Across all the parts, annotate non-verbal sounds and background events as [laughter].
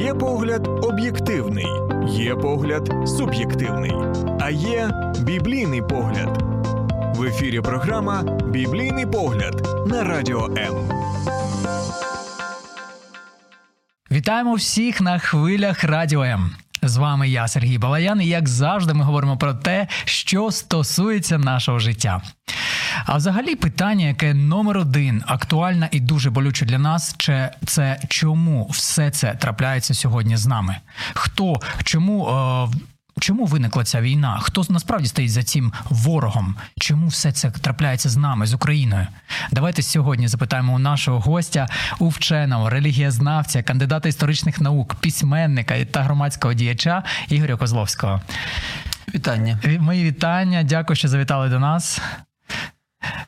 Є погляд об'єктивний, є погляд суб'єктивний, а є біблійний погляд. В ефірі програма Біблійний погляд на радіо М. Вітаємо всіх на хвилях Радіо М. З вами я, Сергій Балаян, і як завжди, ми говоримо про те, що стосується нашого життя. А взагалі, питання, яке номер один актуальне і дуже болюче для нас, це чому все це трапляється сьогодні з нами? Хто чому? Чому виникла ця війна? Хто насправді стоїть за цим ворогом? Чому все це трапляється з нами, з Україною? Давайте сьогодні запитаємо у нашого гостя, у вченого, релігієзнавця, кандидата історичних наук, письменника та громадського діяча Ігоря Козловського. Вітання. Мої вітання. Дякую, що завітали до нас.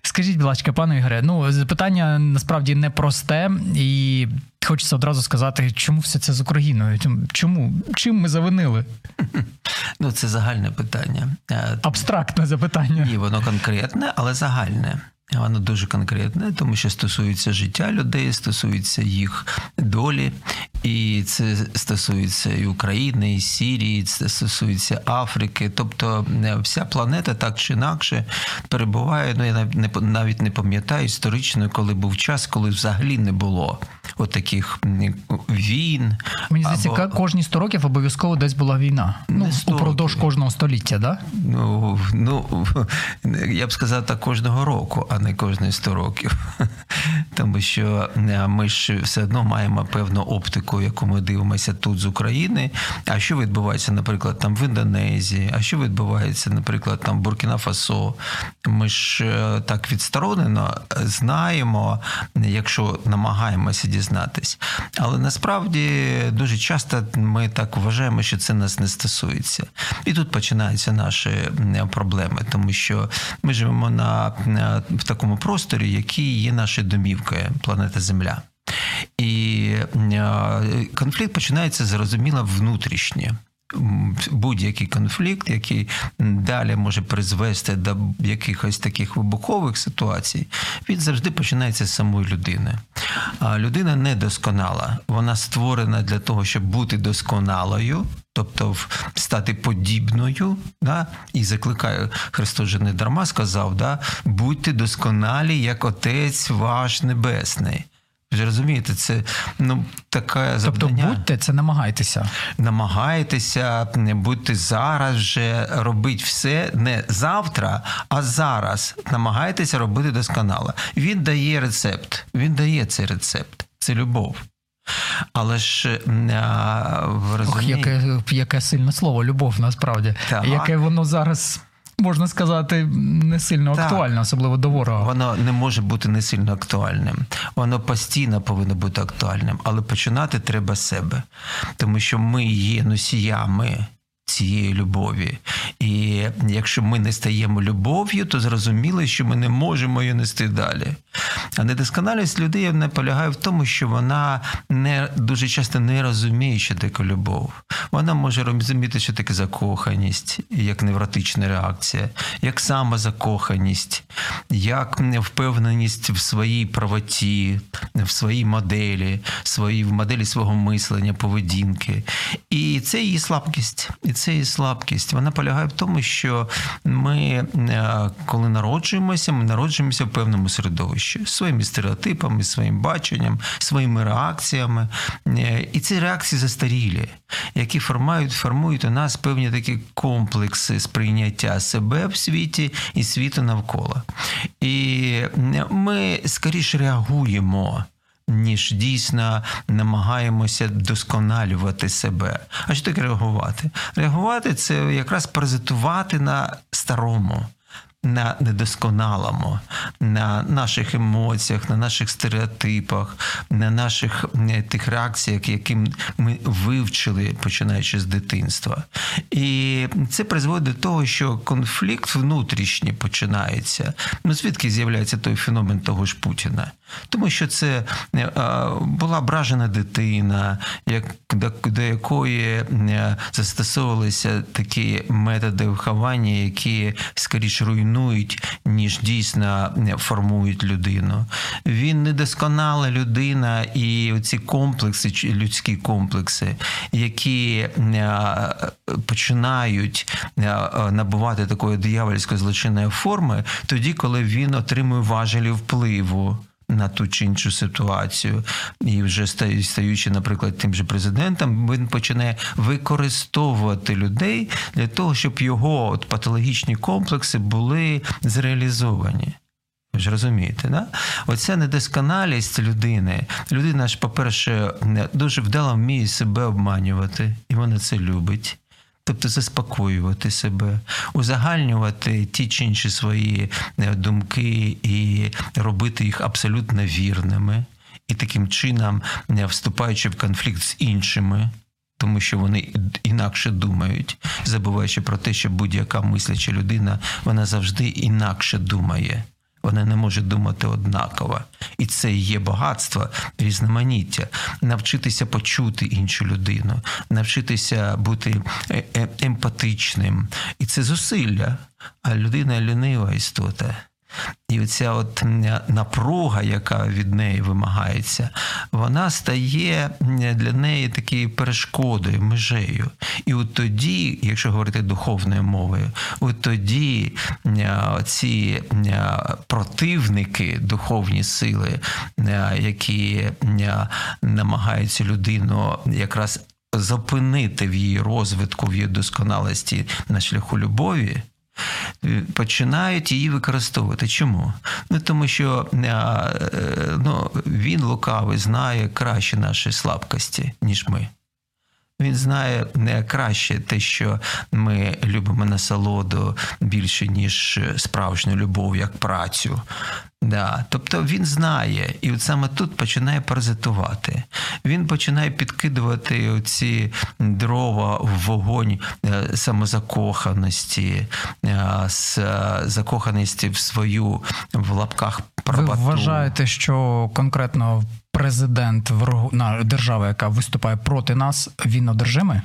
Скажіть, будь ласка, пане Ігоре, ну питання насправді непросте, і хочеться одразу сказати, чому все це з Україною? Чому? Чим ми завинили? Ну, це загальне питання. Е, Абстрактне запитання. Ні, воно конкретне, але загальне. Воно дуже конкретне, тому що стосується життя людей, стосується їх долі, і це стосується і України, і Сірії, це стосується Африки. Тобто е, вся планета так чи інакше перебуває. Ну я навіть не пам'ятаю історично, коли був час, коли взагалі не було отаких війн. Мені здається, або... кожні 100 років обов'язково десь була війна. Ну, упродовж кожного століття, да? Ну ну я б сказав так кожного року, а не кожні 100 років. [laughs] Тому що е, ми ж все одно маємо певну оптику, яку ми дивимося тут з України. А що відбувається, наприклад, там в Індонезії, а що відбувається, наприклад, там в Буркіна Фасо? Ми ж е, так відсторонено знаємо, якщо намагаємося дізнатись. Але насправді дуже часто ми так вважаємо, що це нас не стосується. І тут починаються наші проблеми, тому що ми живемо на в такому просторі, який є нашою домівкою, планета Земля. І конфлікт починається зрозуміло внутрішнє будь-який конфлікт, який далі може призвести до якихось таких вибухових ситуацій, він завжди починається з самої людини. А людина недосконала. Вона створена для того, щоб бути досконалою. Тобто стати подібною, да? і закликаю, Христос же не дарма сказав, да? будьте досконалі, як Отець ваш Небесний. Розумієте, це ну таке тобто завдання. Тобто будьте це намагайтеся. Намагайтеся, будьте зараз вже робити все не завтра, а зараз. Намагайтеся робити досконало. Він дає рецепт. Він дає цей рецепт. Це любов. Але ж ви розумієте... Ох, яке яке сильне слово, любов насправді. Так. Яке воно зараз можна сказати, не сильно так. актуальне, особливо до ворога. Воно не може бути не сильно актуальним. Воно постійно повинно бути актуальним, але починати треба з себе, тому що ми є носіями цієї любові. І якщо ми не стаємо любов'ю, то зрозуміло, що ми не можемо її нести далі. А недосконалість людей не полягає в тому, що вона не дуже часто не розуміє, що таке любов. Вона може розуміти, що таке закоханість, як невротична реакція, як самозакоханість, як впевненість в своїй правоті, в своїй моделі, в моделі свого мислення, поведінки. І це її слабкість. І це її слабкість. Вона полягає в тому, що ми, е, коли народжуємося, ми народжуємося в певному середовищі своїми стереотипами, своїм баченням, своїми реакціями. Е, і ці реакції застарілі, які формують, формують у нас певні такі комплекси сприйняття себе в світі і світу навколо. І ми скоріше реагуємо ніж дійсно намагаємося досконалювати себе. А що таке реагувати? Реагувати це якраз презентувати на старому на недосконалому, на наших емоціях, на наших стереотипах, на наших тих реакціях, які ми вивчили починаючи з дитинства. І це призводить до того, що конфлікт внутрішній починається. Ну звідки з'являється той феномен того ж Путіна? Тому що це е, була бражена дитина, як до якої е, застосовувалися такі методи виховання, які скоріше руйнують ніж дійсно формують людину. Він недосконала людина, і ці комплекси, людські комплекси, які починають набувати такої диявольської злочинної форми, тоді, коли він отримує важелі впливу на ту чи іншу ситуацію, і вже стаючи, наприклад, тим же президентом, він починає використовувати людей для того, щоб його от патологічні комплекси були зреалізовані. Ви ж розумієте, да? Оця недосконалість людини. Людина ж, по-перше, дуже вдало вміє себе обманювати, і вона це любить. Тобто заспокоювати себе, узагальнювати ті чи інші свої е, думки і робити їх абсолютно вірними, і таким чином, не вступаючи в конфлікт з іншими, тому що вони інакше думають, забуваючи про те, що будь-яка мисляча людина вона завжди інакше думає. Вона не може думати однаково. І це є багатство, різноманіття. Навчитися почути іншу людину, навчитися бути е, е, емпатичним. І це зусилля. А людина лінива істота. І оця от напруга, яка від неї вимагається, вона стає для неї такою перешкодою, межею. І от тоді, якщо говорити духовною мовою, от тоді ці противники, духовні сили, які намагаються людину якраз зупинити в її розвитку, в її досконалості на шляху любові починають її використовувати. Чому? Ну тому що е, ну, він лукавий знає краще наші слабкості, ніж ми. Він знає не краще те, що ми любимо насолоду більше, ніж справжню любов, як працю. Да. Тобто він знає, і от саме тут починає паразитувати. Він починає підкидувати ці дрова в вогонь е, самозакоханості, е, закоханості в свою в лапках правоту. Ви вважаєте, що конкретно президент на держави, яка виступає проти нас, він одержимий?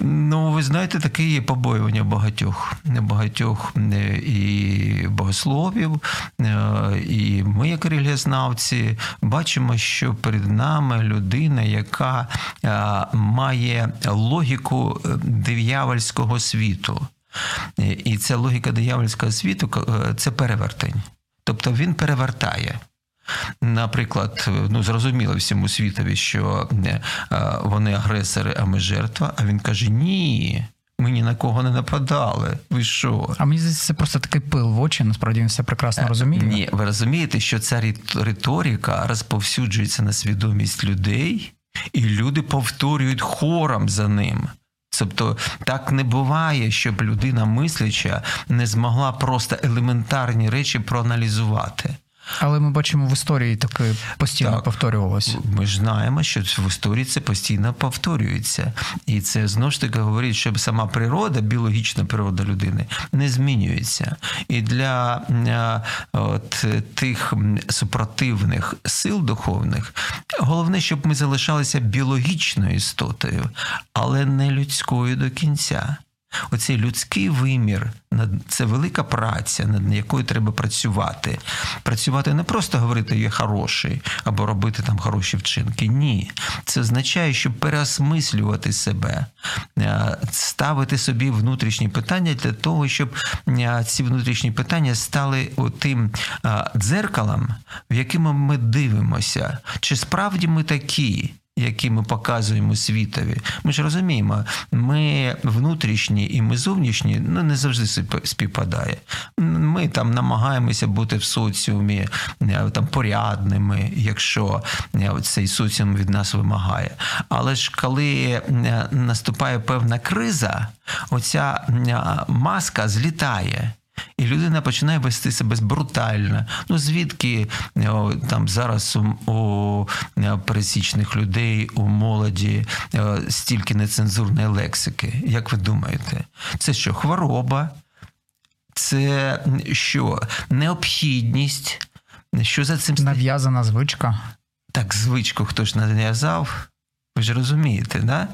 Ну, ви знаєте, таке є побоювання багатьох, багатьох е, і богословів, е, і ми, як релігієзнавці, бачимо, що перед нами людина, яка е, має логіку диявольського світу. І ця логіка диявольського світу це перевертень. Тобто він перевертає. Наприклад, ну зрозуміло всьому світові, що е, вони агресори, а ми жертва. А він каже: Ні. Ми ні на кого не нападали. Ви що? А мені здається, це просто такий пил в очі. Насправді він все прекрасно е, розуміє. Ні, ви розумієте, що ця риторика розповсюджується на свідомість людей, і люди повторюють хором за ним. Тобто так не буває, щоб людина мисляча не змогла просто елементарні речі проаналізувати. Але ми бачимо в історії таке постійно так, повторювалося. Ми ж знаємо, що в історії це постійно повторюється, і це знову ж таки говорить, що сама природа, біологічна природа людини, не змінюється. І для от, тих супротивних сил духовних головне, щоб ми залишалися біологічною істотою, але не людською до кінця. Оцей людський вимір це велика праця, над якою треба працювати. Працювати не просто говорити я хороший або робити там хороші вчинки. Ні. Це означає, що переосмислювати себе, е, ставити собі внутрішні питання для того, щоб е, ці внутрішні питання стали тим е, дзеркалом, в якому ми дивимося, чи справді ми такі які ми показуємо світові. Ми ж розуміємо, ми внутрішні і ми зовнішні ну не завжди співпадає. Ми там намагаємося бути в соціумі е, там порядними, якщо е, цей соціум від нас вимагає. Але ж коли е, наступає певна криза, оця маска злітає. І людина починає вести себе брутально. Ну звідки о, там зараз у, у пересічних людей, у молоді о, стільки нецензурної лексики? Як ви думаєте? Це що? Хвороба? Це що? Необхідність? Що за цим нав'язана звичка? Так, звичку хто ж нав'язав? Ви ж розумієте, да?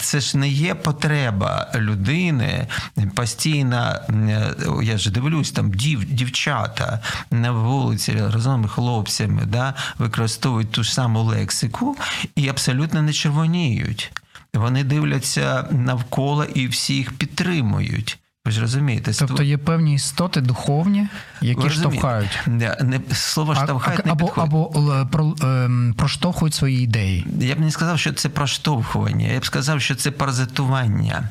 це ж не є потреба людини постійно. Я ж дивлюсь, там дів, дівчата на вулиці разом з хлопцями да, використовують ту ж саму лексику і абсолютно не червоніють. Вони дивляться навколо і всіх підтримують. Ви ж розумієте, тобто є певні істоти духовні, які штовхають не, не слово штовхають а, не або або е, про, ем, проштовхують свої ідеї. Я б не сказав, що це проштовхування. Я б сказав, що це паразитування.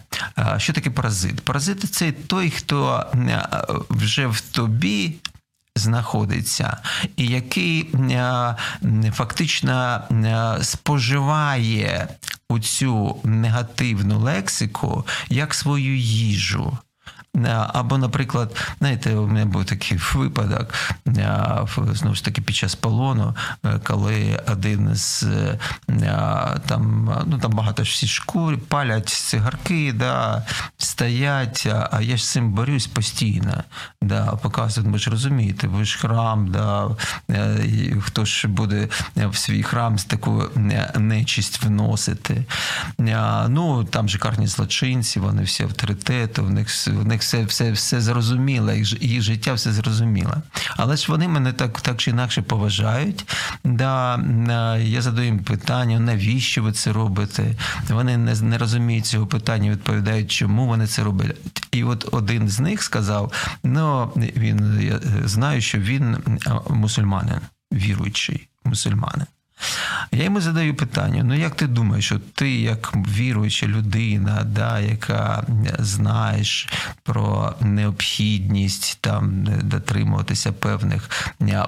Що таке паразит? Паразит це той, хто вже в тобі. Знаходиться, і який фактично споживає у цю негативну лексику як свою їжу. Або, наприклад, знаєте, у мене був такий випадок знову ж таки під час полону, е, коли один з е, там, ну там багато ж всі шкур, палять цигарки, да, стоять, а я ж з цим борюсь постійно. Да, Показують, ви ж розумієте, ви ж храм, да, е, хто ж буде в свій храм з таку нечисть вносити. Ну, Там же карні злочинці, вони всі авторитети, в них в них все все, все зрозуміло, їх, їх життя все зрозуміло. Але ж вони мене так так чи інакше поважають. Да, Я задаю їм питання, навіщо ви це робите? Вони не не розуміють цього питання, відповідають, чому вони це роблять. І от один з них сказав: ну він я знаю, що він мусульманин, віруючий мусульманин. Я йому задаю питання: ну як ти думаєш, що ти, як віруюча людина, да, яка знаєш про необхідність там дотримуватися певних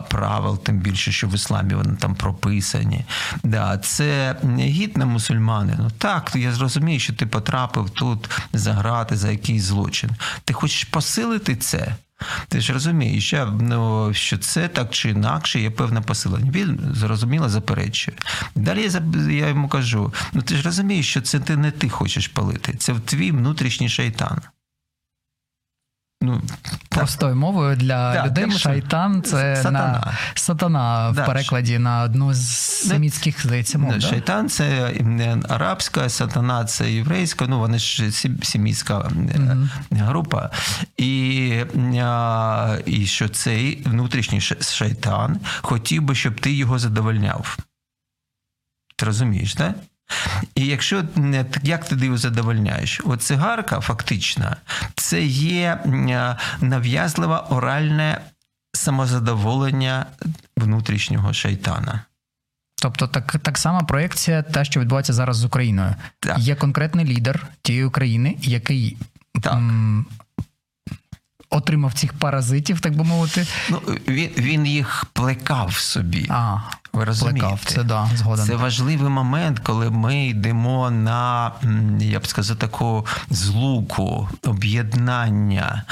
правил, тим більше, що в ісламі вони там прописані, да, це гідне мусульманину. Так, я зрозумію, що ти потрапив тут заграти за якийсь злочин. Ти хочеш посилити це? Ти ж розумієш, ну, що це так чи інакше є певне посилення. Він зрозуміло заперечує. Далі я йому кажу: ну ти ж розумієш, що це ти не ти хочеш палити, це твій внутрішній шайтан. Ну, Простою мовою для да, людей для шайтан це сатана, на, сатана да. в перекладі на одну з семітських здається мов. Да, шайтан це арабська, сатана це єврейська, ну вони ж семітська mm група. І і що цей внутрішній шайтан хотів би, щоб ти його задовольняв. Ти розумієш, так? І якщо як ти його задовольняєш, от цигарка фактично це є нав'язливе оральне самозадоволення внутрішнього шайтана. Тобто так так само проєкція, те, що відбувається зараз з Україною. Так. Є конкретний лідер тієї України, який так. М- отримав цих паразитів, так би мовити. Ну, Він він їх плекав собі. А, ви розумієте? Плекав, це да, згоден. Це важливий момент, коли ми йдемо на, я б сказав, таку злуку, об'єднання,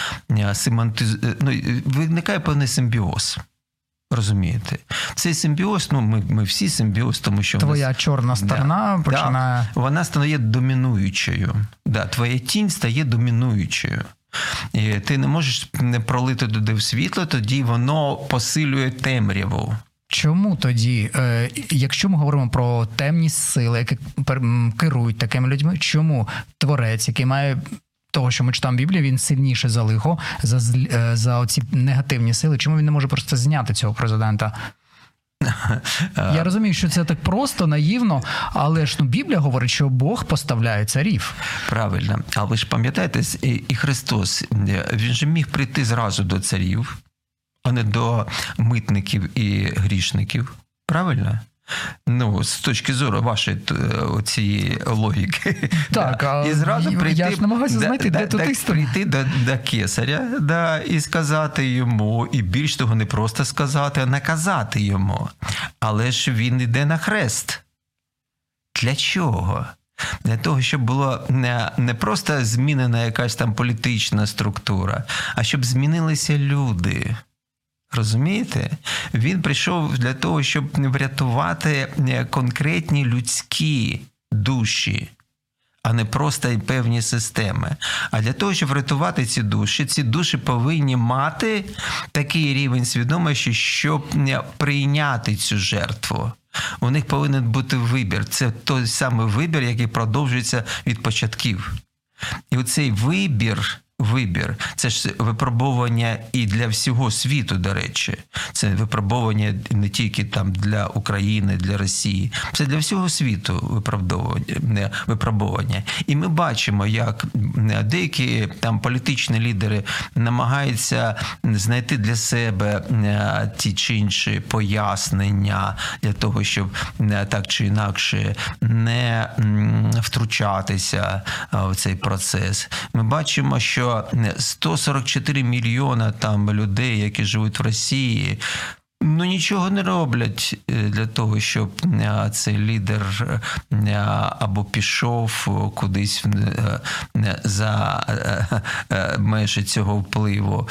семантиз... ну, виникає певний симбіоз. Розумієте, цей симбіоз, ну ми ми всі симбіоз, тому що твоя нас... чорна сторона да, починає. Да, вона стає домінуючою. Да, Твоя тінь стає домінуючою. Ти не можеш не пролити туди в світло, тоді воно посилює темряву. Чому тоді, е, якщо ми говоримо про темні сили, які керують такими людьми, чому творець, який має того, що ми читаємо Біблію, він сильніше за лихо, за е, за оці негативні сили, чому він не може просто зняти цього президента? Я розумію, що це так просто, наївно, але ж ну Біблія говорить, що Бог поставляє царів. Правильно, а ви ж пам'ятаєте, і Христос він же міг прийти зразу до царів, а не до митників і грішників. Правильно? Ну, з точки зору вашої е, цієї логіки. Так, а і зразу прийти, я ж намагаюся знайти, да, де тут історія. Прийти до, до кесаря да, і сказати йому, і більш того, не просто сказати, а наказати йому. Але ж він йде на хрест. Для чого? Для того, щоб була не, не просто змінена якась там політична структура, а щоб змінилися люди. Розумієте? Він прийшов для того, щоб врятувати е, конкретні людські душі, а не просто певні системи. А для того, щоб врятувати ці душі, ці душі повинні мати такий рівень свідомості, щоб е, прийняти цю жертву. У них повинен бути вибір. Це той самий вибір, який продовжується від початків. І оцей вибір вибір. Це ж випробування і для всього світу, до речі. Це випробування не тільки там для України, для Росії, це для всього світу випробування. І ми бачимо, як деякі там політичні лідери намагаються знайти для себе е, ті чи інші пояснення для того, щоб е, так чи інакше не втручатися е, в цей процес. Ми бачимо, що що 144 мільйона там людей, які живуть в Росії. Ну, нічого не роблять е, для того, щоб е, цей лідер е, або пішов кудись за межі цього впливу,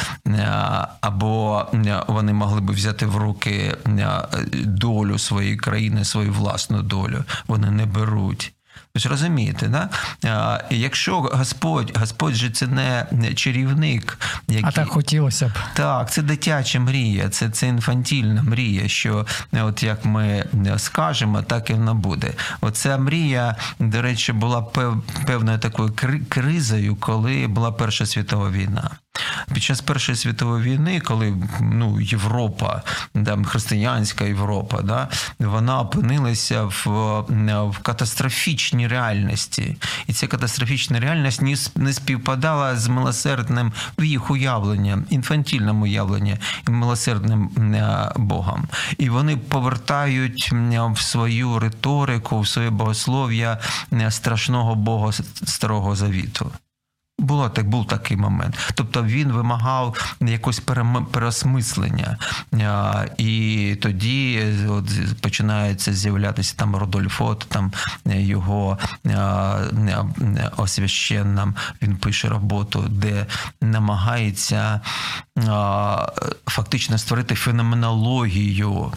або вони могли би взяти в руки долю своєї країни, свою власну долю. Вони не беруть. Ж розумієте, да? якщо Господь, Господь же це не чарівник, який... а так хотілося б. Так, це дитяча мрія, це це інфантільна мрія, що от як ми скажемо, так і вона буде. Оця мрія, до речі, була певною такою кризою, коли була Перша світова війна. Під час Першої світової війни, коли ну, Європа, там, християнська Європа, да, вона опинилася в в катастрофічній реальності. І ця катастрофічна реальність не співпадала з милосердним в їх уявленням, інфантільним уявленням і милосердним Богом. І вони повертають в свою риторику, в своє богослов'я страшного Бога Старого Завіту. Було так, був такий момент. Тобто він вимагав якогось переосмислення. І тоді от починається з'являтися там Родольфот, там його освященнам, він пише роботу, де намагається фактично створити феноменологію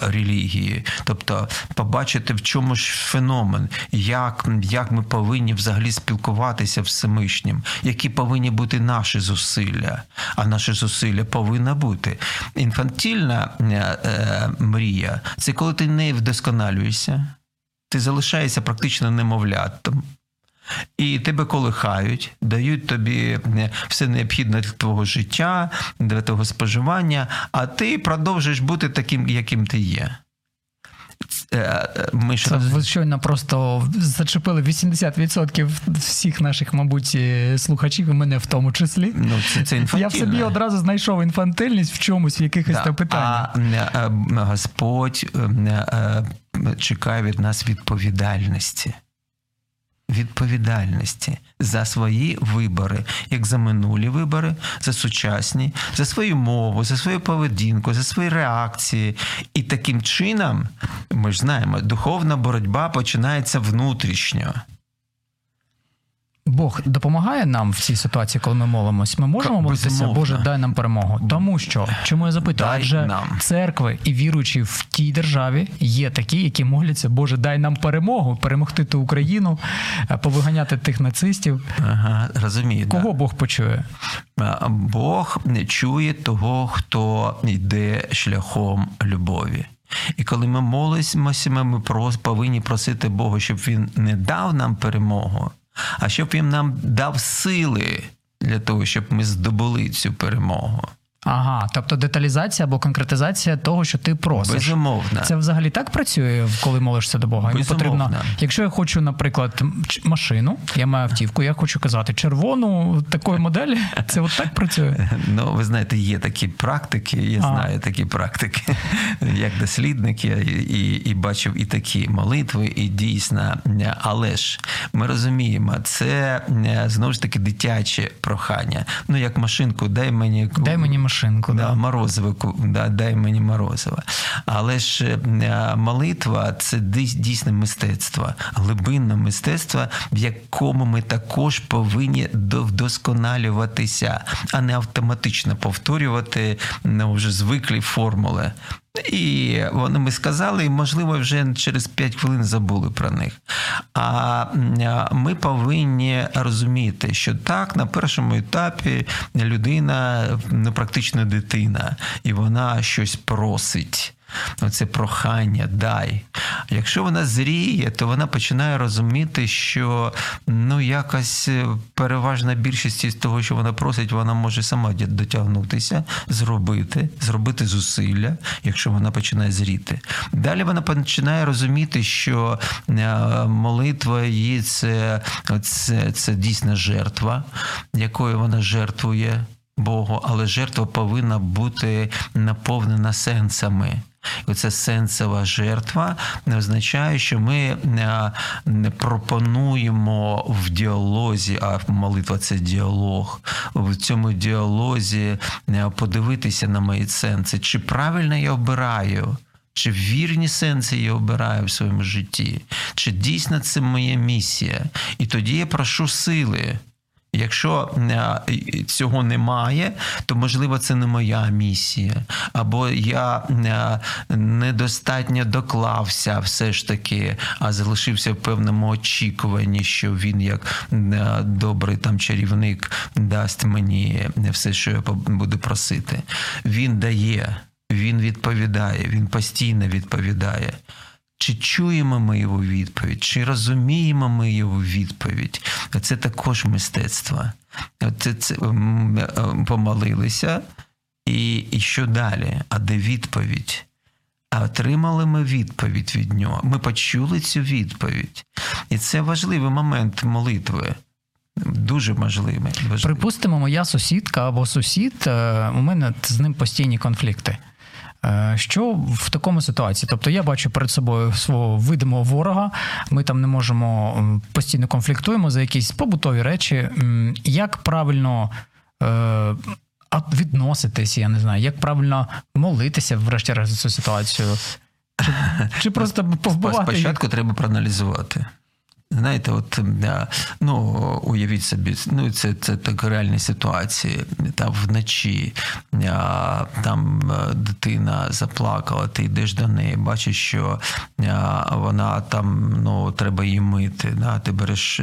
релігії, тобто побачити, в чому ж феномен, як, як ми повинні взагалі спілкуватися спілкуватися Всемишнім, які повинні бути наші зусилля. А наші зусилля повинна бути. Інфантільна е, е, мрія це коли ти не вдосконалюєшся, ти залишаєшся практично немовлятом. І тебе колихають, дають тобі е, все необхідне для твого життя, для твого споживання, а ти продовжуєш бути таким, яким ти є. Е, е, ми ж Це ви щойно просто зачепили 80% всіх наших, мабуть, е, слухачів, і мене в тому числі. Ну, це, це Я в собі одразу знайшов інфантильність в чомусь, в якихось да. питаннях. А Господь чекає від нас відповідальності відповідальності за свої вибори, як за минулі вибори, за сучасні, за свою мову, за свою поведінку, за свої реакції. І таким чином, ми ж знаємо, духовна боротьба починається внутрішньо. Бог допомагає нам в цій ситуації, коли ми молимось. Ми можемо молитися, Боже, дай нам перемогу. Тому що чому я запитую? Адже нам. церкви і віруючі в тій державі є такі, які моляться, Боже, дай нам перемогу, перемогти ту Україну, е, повиганяти тих нацистів. Ага, розумію. Кого да. Бог почує? Бог не чує того, хто йде шляхом любові. І коли ми молимося, ми повинні просити Бога, щоб він не дав нам перемогу, а щоб він нам дав сили для того, щоб ми здобули цю перемогу. Ага, тобто деталізація або конкретизація того, що ти просиш. Безумовно. Це взагалі так працює, коли молишся до Бога. Йому потрібно, якщо я хочу, наприклад, машину, я маю автівку, я хочу казати червону такої моделі. [laughs] Це от так працює. [laughs] Ну, ви знаєте, є такі практики, я ага. знаю такі практики, [laughs] як дослідник, я і, і бачив і такі молитви, і дійсно, але ж ми розуміємо, це знову ж таки дитяче прохання. Ну, як машинку, дай мені дай мені машинку, да, морозиво, да, дай мені морозиво. Але ж е, молитва це дійсне мистецтво, глибинне мистецтво, в якому ми також повинні вдосконалюватися, а не автоматично повторювати ну, вже звиклі формули. І вони ми сказали, і, можливо, вже через 5 хвилин забули про них. А ми повинні розуміти, що так, на першому етапі людина ну, практично дитина, і вона щось просить. Оце прохання, дай. Якщо вона зріє, то вона починає розуміти, що ну якось е, переважна більшість з того, що вона просить, вона може сама дотягнутися, зробити, зробити зусилля, якщо вона починає зріти. Далі вона починає розуміти, що е, молитва її це, це, це дійсна жертва, якою вона жертвує. Богу, але жертва повинна бути наповнена сенсами. Оця сенсова жертва не означає, що ми е, не пропонуємо в діалозі, а молитва це діалог. В цьому діалозі е, подивитися на мої сенси, чи правильно я обираю. Чи вірні сенси я обираю в своєму житті, чи дійсно це моя місія? І тоді я прошу сили. Якщо е, цього немає, то можливо це не моя місія, або я е, недостатньо доклався все ж таки, а залишився в певному очікуванні, що він, як е, добрий там чарівник, дасть мені все, що я буду просити. Він дає, він відповідає, він постійно відповідає. Чи чуємо ми його відповідь, чи розуміємо ми його відповідь? Це також мистецтво. Це, це помолилися, і, і що далі? А де відповідь? А отримали ми відповідь від нього. Ми почули цю відповідь. І це важливий момент молитви. Дуже важливий. важливий. Припустимо, моя сусідка або сусід, е, у мене з ним постійні конфлікти. Е, що в такому ситуації? Тобто я бачу перед собою свого видимого ворога, ми там не можемо постійно конфліктуємо за якісь побутові речі. Як правильно е, відноситись, я не знаю, як правильно молитися, врешті-решт, за цю ситуацію? Чи, чи [laughs] просто повбивати? Спочатку треба проаналізувати. Знаєте, от ну уявіть собі, ну це це так реальні ситуації. Там вночі там дитина заплакала, ти йдеш до неї, бачиш, що вона там ну треба її мити. Да? Ти береш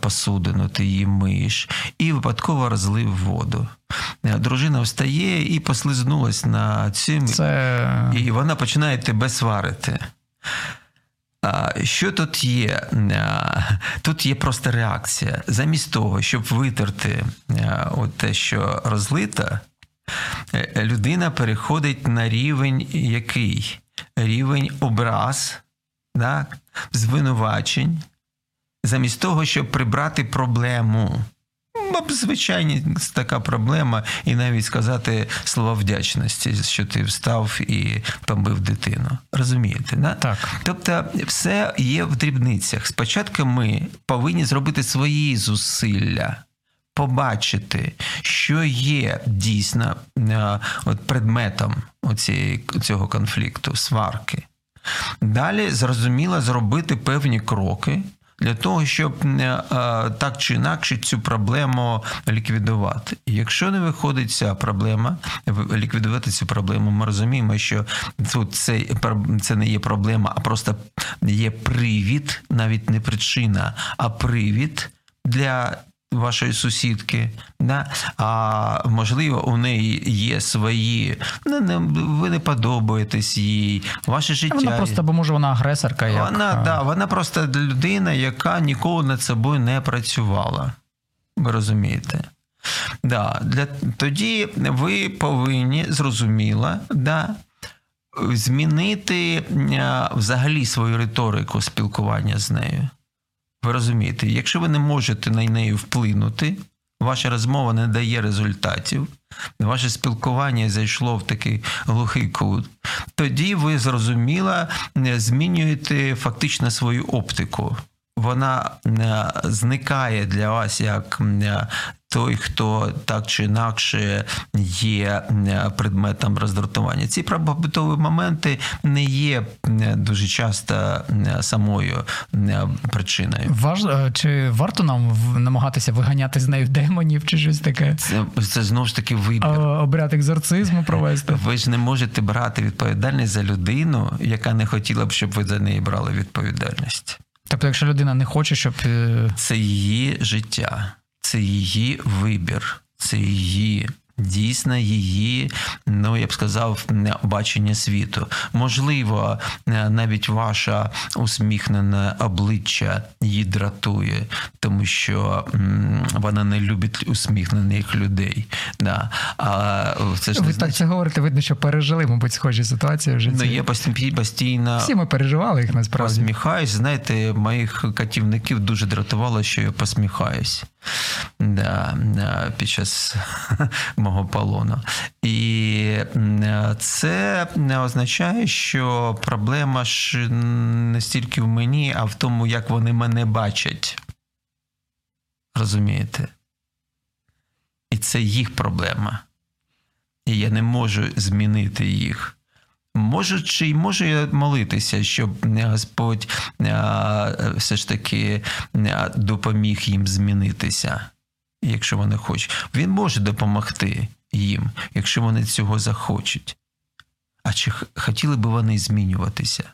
посудину, ти її миєш, і випадково розлив воду. Дружина встає і послизнулась на цим, це... і вона починає тебе сварити. Що тут є? Тут є просто реакція. Замість того, щоб витерти от те, що розлита, е, людина переходить на рівень який? Рівень образ, так? звинувачень, замість того, щоб прибрати проблему звичайні така проблема, і навіть сказати слова вдячності, що ти встав і побив дитину. Розумієте, да? Так. Тобто, все є в дрібницях. Спочатку ми повинні зробити свої зусилля. Побачити, що є дійсно е, от предметом оцієї, цього конфлікту, сварки. Далі зрозуміло зробити певні кроки, для того, щоб е, е, так чи інакше цю проблему ліквідувати. Якщо не виходить ця проблема, ліквідувати цю проблему, ми розуміємо, що тут це, це не є проблема, а просто є привід, навіть не причина, а привід для вашої сусідки, да? а можливо, у неї є свої, не, не, ви не подобаєтесь їй, ваше життя. Вона просто, бо може вона агресорка. Як... Вона да, вона просто людина, яка ніколи над собою не працювала. Ви розумієте? Да, для, Тоді ви повинні зрозуміло, да, змінити взагалі свою риторику спілкування з нею. Ви розумієте, якщо ви не можете на неї вплинути, ваша розмова не дає результатів, ваше спілкування зайшло в такий глухий кут, тоді ви зрозуміло змінюєте фактично свою оптику. Вона е, зникає для вас як той, хто так чи інакше є е, предметом роздратування. Ці побутові моменти не є е, дуже часто е, самою причиною. Важ чи варто нам намагатися виганяти з нею демонів чи щось таке? Це це знову ж таки вибір. обряд екзорцизму провести. [laughs] Ви ж не можете брати відповідальність за людину, яка не хотіла б, щоб ви за неї брали відповідальність. Тобто, якщо людина не хоче, щоб це її життя це її вибір, це її Дійсно, її, ну я б сказав, бачення світу. Можливо, навіть ваша усміхнене обличчя її дратує, тому що вона не любить усміхнених людей. Да. А це ж Ви так значить... це говорите, видно, що пережили, мабуть, схожі ситуації в житті. Ну, я постійно всі ми переживали їх насправді. Посміхаюсь. Знаєте, моїх катівників дуже дратувало, що я посміхаюсь під час [laughs] мого полону. І це не означає, що проблема ж не стільки в мені, а в тому, як вони мене бачать. Розумієте? І це їх проблема. І я не можу змінити їх. Можу чи й можу я молитися, щоб Господь все ж таки допоміг їм змінитися, якщо вони хочуть. Він може допомогти їм, якщо вони цього захочуть. А чи хотіли би вони змінюватися?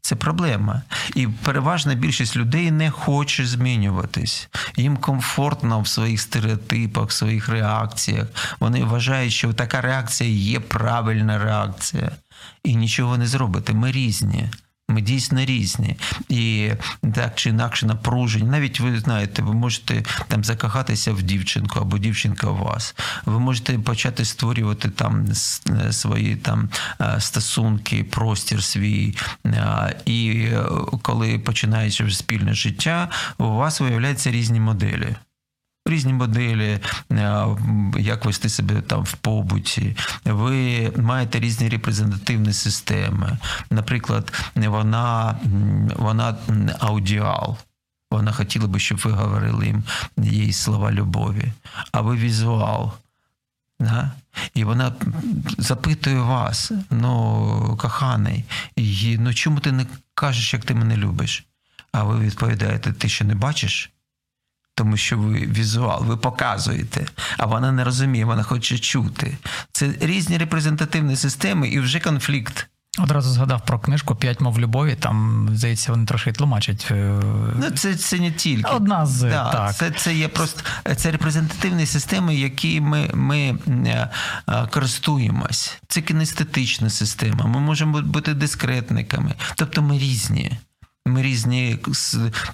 Це проблема. І переважна більшість людей не хоче змінюватись. Їм комфортно в своїх стереотипах, в своїх реакціях. Вони вважають, що така реакція є правильна реакція. І нічого не зробити. Ми різні. Ми дійсно різні. І так чи інакше напружені. Навіть ви знаєте, ви можете там закохатися в дівчинку або дівчинка в вас. Ви можете почати створювати там е, свої там е, стосунки, простір свій. Е, і коли починається спільне життя, у вас виявляються різні моделі різні моделі, е, як вести себе там в побуті. Ви маєте різні репрезентативні системи. Наприклад, вона, вона аудіал. Вона хотіла би, щоб ви говорили їм їй слова любові, а ви візуал. Да? І вона запитує вас, ну, коханий, ну чому ти не кажеш, як ти мене любиш? А ви відповідаєте, ти що не бачиш? Тому що ви візуал, ви показуєте, а вона не розуміє, вона хоче чути. Це різні репрезентативні системи і вже конфлікт. Одразу згадав про книжку П'ять мов любові. Там здається, вони трохи тлумачать. Е, ну, це це не тільки одна з да, так. Це це є просто це репрезентативні системи, які ми ми е, користуємось. Це кінестетична система. Ми можемо бути дискретниками, тобто ми різні. Ми різні,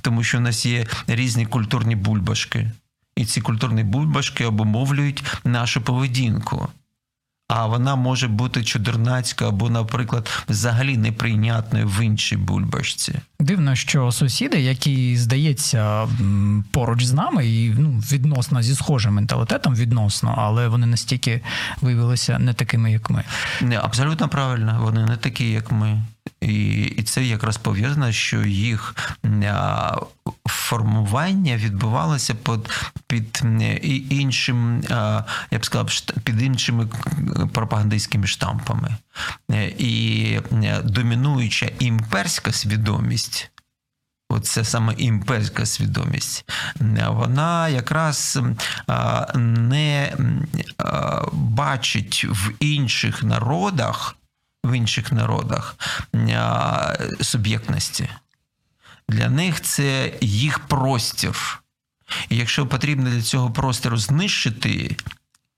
тому що у нас є різні культурні бульбашки. І ці культурні бульбашки обумовлюють нашу поведінку. А вона може бути чудернацька або, наприклад, взагалі неприйнятною в іншій бульбашці. Дивно, що сусіди, які здається поруч з нами, і ну відносно зі схожим менталітетом, відносно, але вони настільки виявилися не такими, як ми. Не абсолютно правильно, вони не такі, як ми. І це якраз пов'язано, що їх формування відбувалося під під іншим, я б сказав, під іншими пропагандистськими штампами. І домінуюча імперська свідомість. Оце саме імперська свідомість, вона якраз не бачить в інших народах в інших народах суб'єктності. Для них це їх простір. І якщо потрібно для цього простору знищити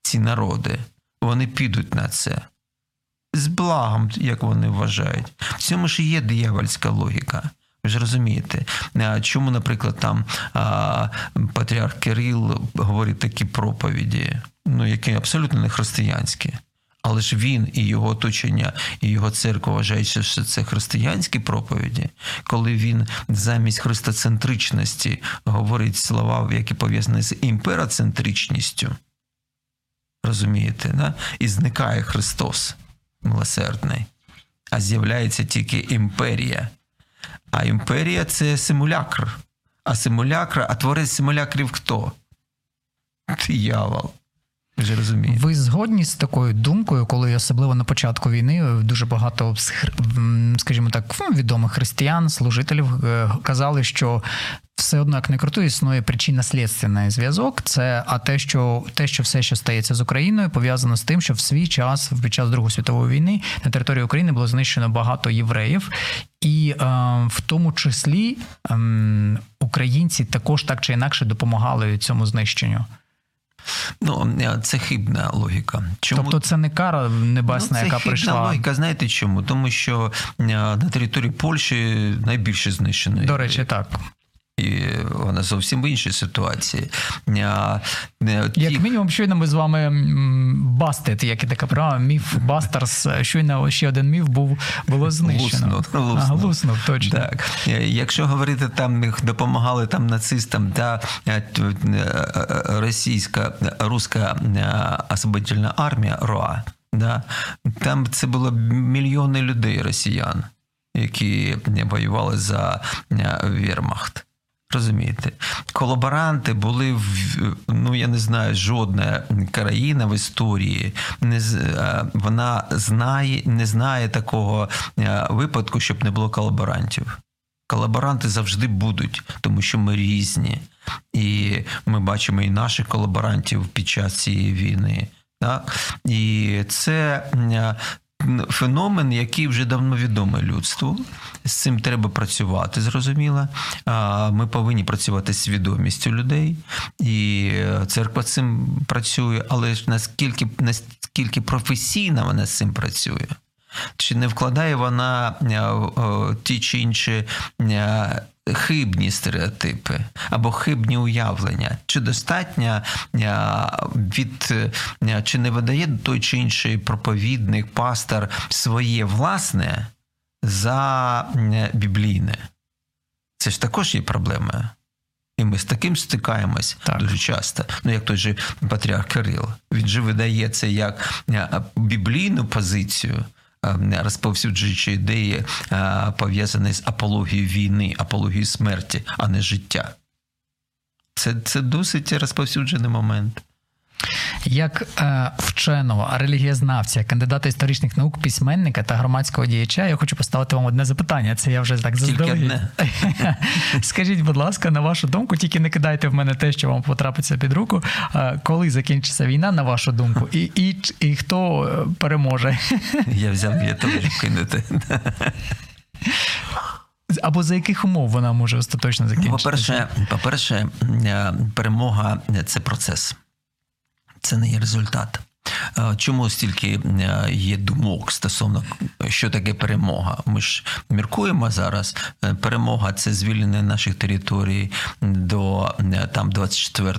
ці народи, вони підуть на це. З благом, як вони вважають. В цьому ж і є диявольська логіка. Ви ж розумієте, чому, наприклад, там патріарх Кирил говорить такі проповіді, ну, які абсолютно не християнські. Але ж він і його оточення, і його церква вважають, що це християнські проповіді, коли він замість христоцентричності говорить слова, які пов'язані з імпероцентричністю. Розумієте, да? і зникає Христос милосердний, а з'являється тільки імперія. А імперія це симулякр. А симулякр, а творець симулякрів хто? Диявол. Вже розумію. Ви згодні з такою думкою, коли особливо на початку війни дуже багато скажімо так, відомих християн, служителів е, казали, що все одно як не круто, існує причинно-слідственний зв'язок. Це а те, що те, що все, що стається з Україною, пов'язано з тим, що в свій час, під час Другої світової війни, на території України було знищено багато євреїв, і е, в тому числі е, українці також так чи інакше допомагали цьому знищенню. Ну, це хибна логіка. Чому? Тобто це не кара небесна, ну, це яка хибна прийшла. логіка. Знаєте чому? Тому що на території Польщі найбільше знищено. До речі, так. І вона зовсім в іншій ситуації. Ті... Як мінімум, щойно ми з вами Бастет, як і така програма, міф Бастерс. Щойно ще один міф був було знищено. Луснув. Ага, луснув, точно. Так. Якщо говорити там, допомагали там нацистам та російська руська освободительна армія РОА, да, там це було мільйони людей, росіян, які воювали за Вермахт. Розумієте, колаборанти були в ну я не знаю, жодна країна в історії не вона знає, не знає такого випадку, щоб не було колаборантів. Колаборанти завжди будуть, тому що ми різні, і ми бачимо і наших колаборантів під час цієї війни. Так? І це феномен, який вже давно відомий людству. З цим треба працювати, зрозуміло. Ми повинні працювати з свідомістю людей, і церква з цим працює, але ж наскільки наскільки професійно вона з цим працює? Чи не вкладає вона ті чи інші хибні стереотипи або хибні уявлення, чи достатньо від чи не видає той чи інший проповідник, пастор своє власне за біблійне? Це ж також є проблема. І ми з таким стикаємось так. дуже часто. Ну, як той же Патріарх Кирил. Він же видає це як біблійну позицію, Е, розповсюджуючи ідеї, е, пов'язані з апологією війни, апологією смерті, а не життя. Це, Це досить розповсюджений момент. Як е, вченого, релігієзнавця, кандидата історичних наук, письменника та громадського діяча, я хочу поставити вам одне запитання. Це я вже так заздалегідь. [laughs] Скажіть, будь ласка, на вашу думку, тільки не кидайте в мене те, що вам потрапиться під руку. Е, коли закінчиться війна, на вашу думку, і і, і хто е, переможе? [laughs] Я взяв я теж кинути. Або за яких умов вона може остаточно закінчитися? По-перше, по-перше, е, перемога це процес це не є результат. Чому стільки е, є думок стосовно що таке перемога? Ми ж міркуємо зараз. Е, перемога це звільнення наших територій до е, там 24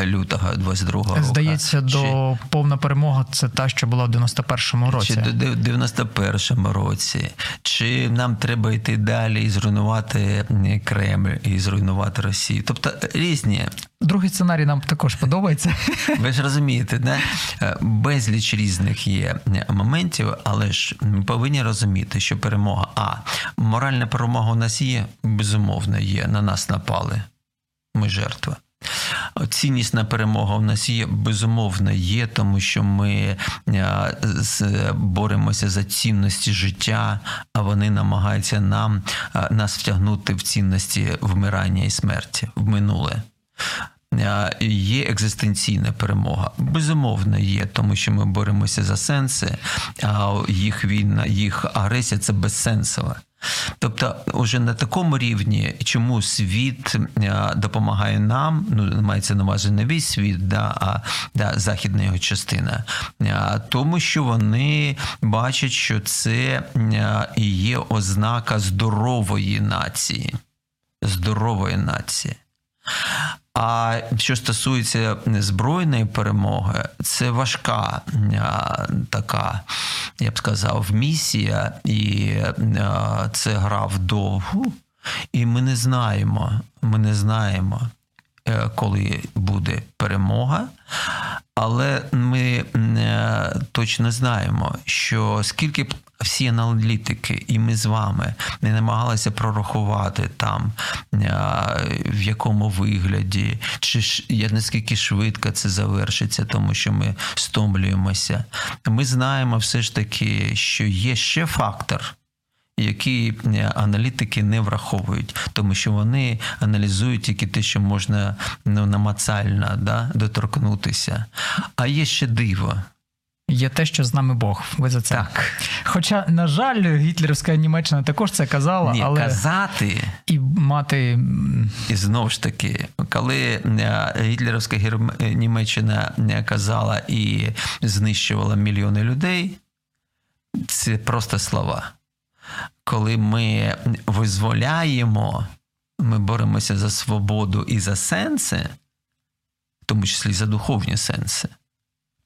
лютого, 22 року. Здається, Чи... до повна перемога це та, що була в 91-му році. Чи до 91-му році. Чи нам треба йти далі і зруйнувати Кремль і зруйнувати Росію? Тобто різні. Другий сценарій нам також подобається. Ви ж розумієте, не? безліч різних є моментів, але ж ми повинні розуміти, що перемога а моральна перемога у нас є, безумовно, є. На нас напали. Ми жертва. Ціннісна перемога в нас є, безумовно, є, тому що ми боремося за цінності життя, а вони намагаються нам нас втягнути в цінності вмирання і смерті в минуле. Є екзистенційна перемога. Безумовно, є, тому що ми боремося за сенси, а їх війна, їх агресія це безсенсова. Тобто, уже на такому рівні, чому світ допомагає нам, ну мається на увазі не весь світ, да, а да, західна його частина, тому що вони бачать, що це і є ознака здорової нації, здорової нації. А що стосується збройної перемоги, це важка така, я б сказав, місія, і це гра вдовгу. І ми не знаємо, ми не знаємо, е, коли буде перемога, але ми е, точно знаємо, що скільки б всі аналітики, і ми з вами не намагалися прорахувати там, в якому вигляді, чи наскільки швидко це завершиться, тому що ми стомлюємося. Ми знаємо все ж таки, що є ще фактор. Які аналітики не враховують, тому що вони аналізують тільки те, що можна ну, намацально да, доторкнутися. А є ще диво. Є те, що з нами Бог. Ви за це. Так. Хоча, на жаль, гітлерівська Німеччина також це казала, Ні, але казати і мати І знову ж таки, коли е, гітлерівська е, Німеччина е, казала і знищувала мільйони людей, це просто слова. Коли ми визволяємо, ми боремося за свободу і за сенси, в тому числі за духовні сенси,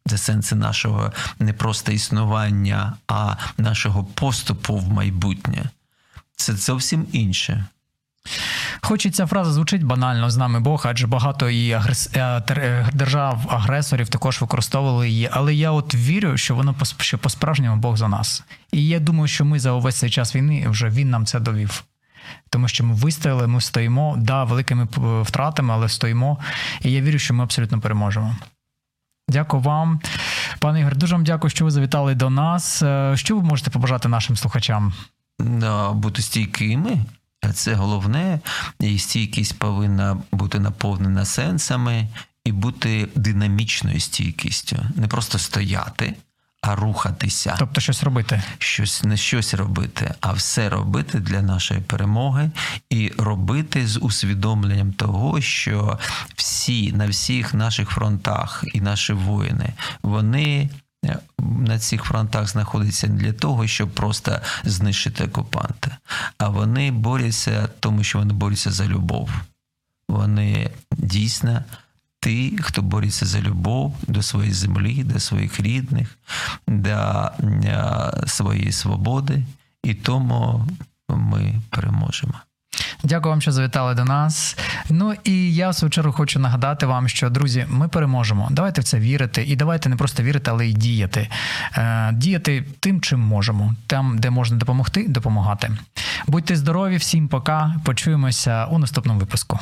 за сенси нашого не просто існування, а нашого поступу в майбутнє. Це зовсім інше. Хоч і ця фраза звучить банально з нами Бог, адже багато і агрес... е, е, держав-агресорів також використовували її. Але я от вірю, що воно що по-справжньому Бог за нас. І я думаю, що ми за увесь цей час війни вже він нам це довів. Тому що ми вистояли, ми стоїмо, да, великими втратами, але стоїмо. І я вірю, що ми абсолютно переможемо. Дякую вам, пане Ігор. Дуже вам дякую, що ви завітали до нас. Е, Що ви можете побажати нашим слухачам? Бути стійкими. Це головне, і стійкість повинна бути наповнена сенсами і бути динамічною стійкістю. Не просто стояти, а рухатися, Тобто щось робити. щось не щось робити, а все робити для нашої перемоги і робити з усвідомленням того, що всі на всіх наших фронтах і наші воїни вони. е, На цих фронтах знаходяться не для того, щоб просто знищити окупанта, а вони борються, тому що вони борються за любов. Вони дійсно ті, хто бореться за любов до своєї землі, до своїх рідних, до е, своєї свободи, і тому ми переможемо. Дякую вам, що завітали до нас. Ну і я в свою чергу хочу нагадати вам, що друзі, ми переможемо. Давайте в це вірити, і давайте не просто вірити, але й діяти. Е, діяти тим, чим можемо. Там, де можна допомогти, допомагати. Будьте здорові, всім пока. Почуємося у наступному випуску.